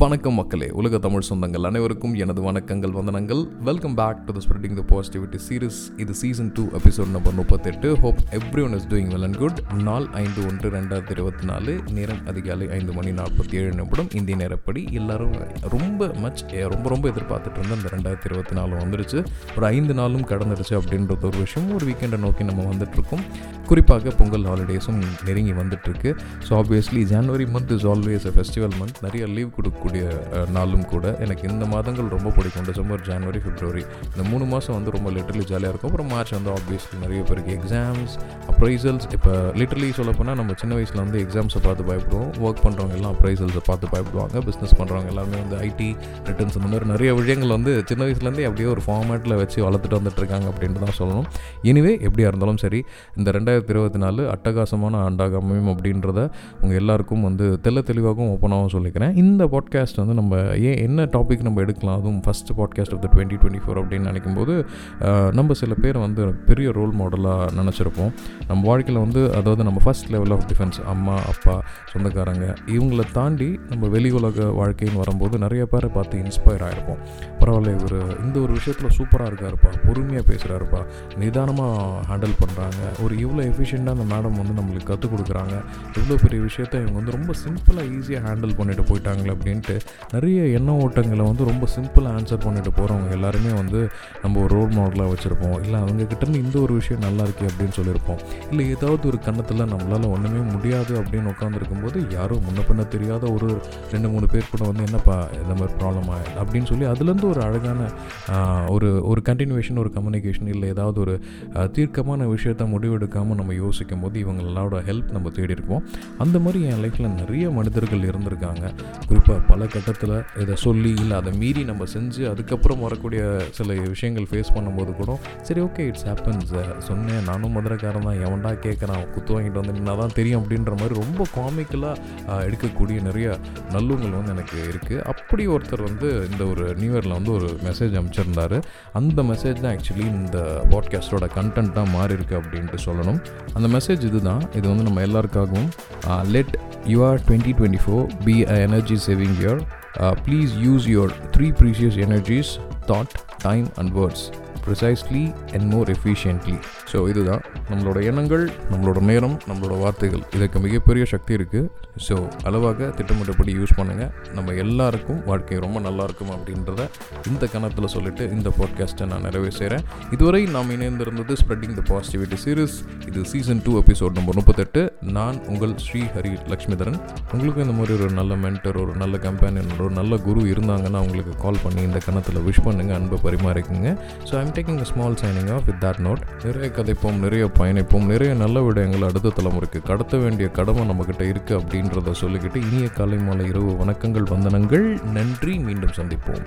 வணக்கம் மக்களே உலக தமிழ் சொந்தங்கள் அனைவருக்கும் எனது வணக்கங்கள் வந்தனங்கள். Welcome back to the spreading the positivity series இது சீசன் டூ எபிசோட் நம்பர் முப்பத்தெட்டு. Hope everyone is doing well and good நாள் ஐந்து ஒன்று ரெண்டாயிரத்தி இருபத்தி நாலு. நேரம் அதிகாலை ஐந்து மணி நாற்பத்தி ஏழு நிமிடம். இந்திய நேரப்படி எல்லாரும் ரொம்ப மச் ரொம்ப ரொம்ப எதிர்பார்த்துட்டு இருந்த இந்த ரெண்டாயிரத்தி இருபத்தி நாலு வந்துருச்சு. ஒரு ஐந்து நாளும் கடந்துருச்சு அப்படின்றது ஒரு விஷயம். ஒரு வீக்கெண்டை நோக்கி நம்ம வந்துட்டுருக்கோம் குறிப்பாக பொங்கல் ஹாலிடேஸும் நெருங்கி வந்துட்டுருக்கு. So obviously January month is always a festival month நிறைய லீவ் கொடுக்கக்கூடிய நாளும் கூட எனக்கு இந்த மாதங்கள் ரொம்ப பிடிக்கும். டிசம்பர் ஜனவரி ஃபிப்ரவரி இந்த மூணு மாதம் வந்து ரொம்ப லிட்டரலி ஜாலியாக இருக்கும். அப்புறம் மார்ச் வந்து ஆப்வியஸ்லி நிறைய பேருக்கு எக்ஸாம்ஸ் அப்ரைசல்ஸ் இப்போ லிட்டரலி சொல்லப்போனால் நம்ம சின்ன வயசில் வந்து எக்ஸாம்ஸை பார்த்து பயப்படுவோம். ஒர்க் பண்ணுறவங்க எல்லாம் அப்ரைசல்ஸை பார்த்து பயப்படுவாங்க. பிஸ்னஸ் பண்ணுறவங்க எல்லாருமே வந்து ஐடி ரிட்டர்ன்ஸ் இந்த மாதிரி நிறைய விஷயங்கள் வந்து சின்ன வயசுலேருந்தே அப்படியே ஒரு ஃபார்மேட்டில் வச்சு வளர்த்துட்டு வந்துட்டு இருக்காங்க அப்படின்ட்டு தான் சொல்லணும். எனிவே எப்படியா இருந்தாலும் சரி இந்த ரெண்டாயிரத்தி இருபத்தி நாலு அட்டகாசமான ஆண்டாக அமையும் அப்படின்றத உங்கள் எல்லாருக்கும் வந்து தெள்ள தெளிவாகவும் ஓப்பனாகவும் சொல்லிக்கிறேன். இந்த பாட்காஸ்ட் வந்து நம்ம ஏன் என்ன டாபிக் நம்ம எடுக்கலாம்? அதுவும் first podcast of the twenty twenty four அப்படின்னு நினைக்கும் போது நம்ம சில பேர் வந்து பெரிய ரோல் மாடலாக நினச்சிருப்போம். நம்ம வாழ்க்கையில் வந்து அதாவது நம்ம ஃபஸ்ட் லெவல் ஆஃப் டிஃபென்ஸ் அம்மா அப்பா சொந்தக்காரங்க இவங்கள தாண்டி நம்ம வெளி உலக வாழ்க்கைன்னு வரும்போது நிறைய பேரை பார்த்து இன்ஸ்பயர் ஆகிருப்போம் பரவாயில்ல இவர் இந்த ஒரு விஷயத்தில் சூப்பராக இருக்காருப்பா பொறுமையாக பேசுகிறாருப்பா நிதானமாக ஹேண்டில் பண்ணுறாங்க ஒரு இவ்வளோ எஃபிஷியண்ட்டாக அந்த மேடம் வந்து நம்மளுக்கு கற்றுக் கொடுக்குறாங்க. இவ்வளோ பெரிய விஷயத்த இவங்க வந்து ரொம்ப சிம்பிளாக ஈஸியாக ஹேண்டில் பண்ணிட்டு போயிட்டாங்களே அப்படின்ட்டு நிறைய எண்ண ஓட்டங்களை வந்து ரொம்ப சிம்பிளாக ஆன்சர் பண்ணிட்டு போகிறவங்க எல்லாருமே வந்து நம்ம ஒரு ரோல் மாடலாக வச்சுருப்போம். இல்லை அவங்கக்கிட்டேருந்து இந்த ஒரு விஷயம் நல்லா இருக்கே அப்படின்னு சொல்லியிருப்போம். இல்லை ஏதாவது ஒரு கண்ணத்தில் நம்மளால் ஒன்றுமே முடியாது அப்படின்னு உட்காந்துருக்கும் போது யாரோ முன்ன பின்ன தெரியாத ஒரு ரெண்டு மூணு பேர் கூட வந்து என்னப்பா இந்த மாதிரி ப்ராப்ளம் அப்படின்னு சொல்லி அதுலேருந்து ஒரு அழகான ஒரு ஒரு கண்டினியூவேஷன் ஒரு கம்யூனிகேஷன் இல்லை ஏதாவது ஒரு தீர்க்கமான விஷயத்த முடிவெடுக்காமல் நம்ம யோசிக்கும் போது இவங்களோட ஹெல்ப் நம்ம தேடி இருப்போம் அந்த மாதிரி என் லைஃப்பில் நிறைய மனிதர்கள் இருந்திருக்காங்க. குறிப்பாக பல கட்டத்தில் இதை சொல்லி இல்லை அதை மீறி நம்ம செஞ்சு அதுக்கப்புறம் வரக்கூடிய சில விஷயங்கள் ஃபேஸ் பண்ணும்போது கூட சரி ஓகே இட்ஸ் ஹேப்பன்ஸ் சொன்னேன். நானும் மதுரைக்காரன் தான். எவன்டா கேட்குறான் குத்து வாங்கிட்டு வந்து நின்னா தான் தெரியும் அப்படின்ற மாதிரி ரொம்ப காமிக்கலாக எடுக்கக்கூடிய நிறைய நல்லுங்கள் வந்து எனக்கு இருக்குது அப்படி ஒருத்தர் வந்து இந்த ஒரு நியூ இயரில் வந்து ஒரு மெசேஜ் அனுப்பிச்சிருந்தாரு அந்த மெசேஜ் தான் ஆக்சுவலி இந்த பாட்காஸ்டோட கண்டென்ட்டாக மாறிருக்கு அப்படின்ட்டு சொல்லணும். அந்த மெசேஜ் இதுதான். இது வந்து நம்ம எல்லாருக்காகவும் let your twenty twenty four be a energy saving year please use your three precious energies thought time and words precisely and more efficiently so இதுதான். நம்மளோட எண்ணங்கள் நம்மளோட நேரம் நம்மளோட வார்த்தைகள். இதுக்கு மிகப்பெரிய சக்தி இருக்குது ஸோ அளவாக திட்டமிட்டபடி யூஸ் பண்ணுங்கள் நம்ம எல்லாருக்கும் வாழ்க்கை ரொம்ப நல்லா இருக்கும் அப்படின்றத இந்த கணத்தில் சொல்லிட்டு இந்த பாட்காஸ்ட்டை நான் நிறைவே செய்கிறேன் இதுவரை நாம் இணைந்திருந்தது ஸ்ப்ரெட்டிங் த பாசிட்டிவிட்டி சீரீஸ் இது சீசன் டூ எபிசோட் நம்பர் முப்பத்தெட்டு. நான் உங்கள் ஸ்ரீ ஹரி லக்ஷ்மிதரன். உங்களுக்கு இந்த மாதிரி ஒரு நல்ல மென்டர் ஒரு நல்ல கம்பேனியன் ஒரு நல்ல குரு இருந்தாங்கன்னா உங்களுக்கு கால் பண்ணி இந்த கணத்தில் விஷ் பண்ணுங்கள் அன்பை பரிமாறிக்குங்க. So I'm taking small signing off with that note நிறைய கதைப்போம் நிறைய பயணிப்போம் நிறைய நல்ல விடயங்கள் அடுத்த தலைமுறைக்கு கடத்த வேண்டிய கடமை நம்மக்கிட்ட இருக்குது அப்படின்றத சொல்லிக்கிட்டு இனிய காலை மாலை இரவு வணக்கங்கள் வந்தனங்கள். நன்றி மீண்டும் சந்திப்போம்.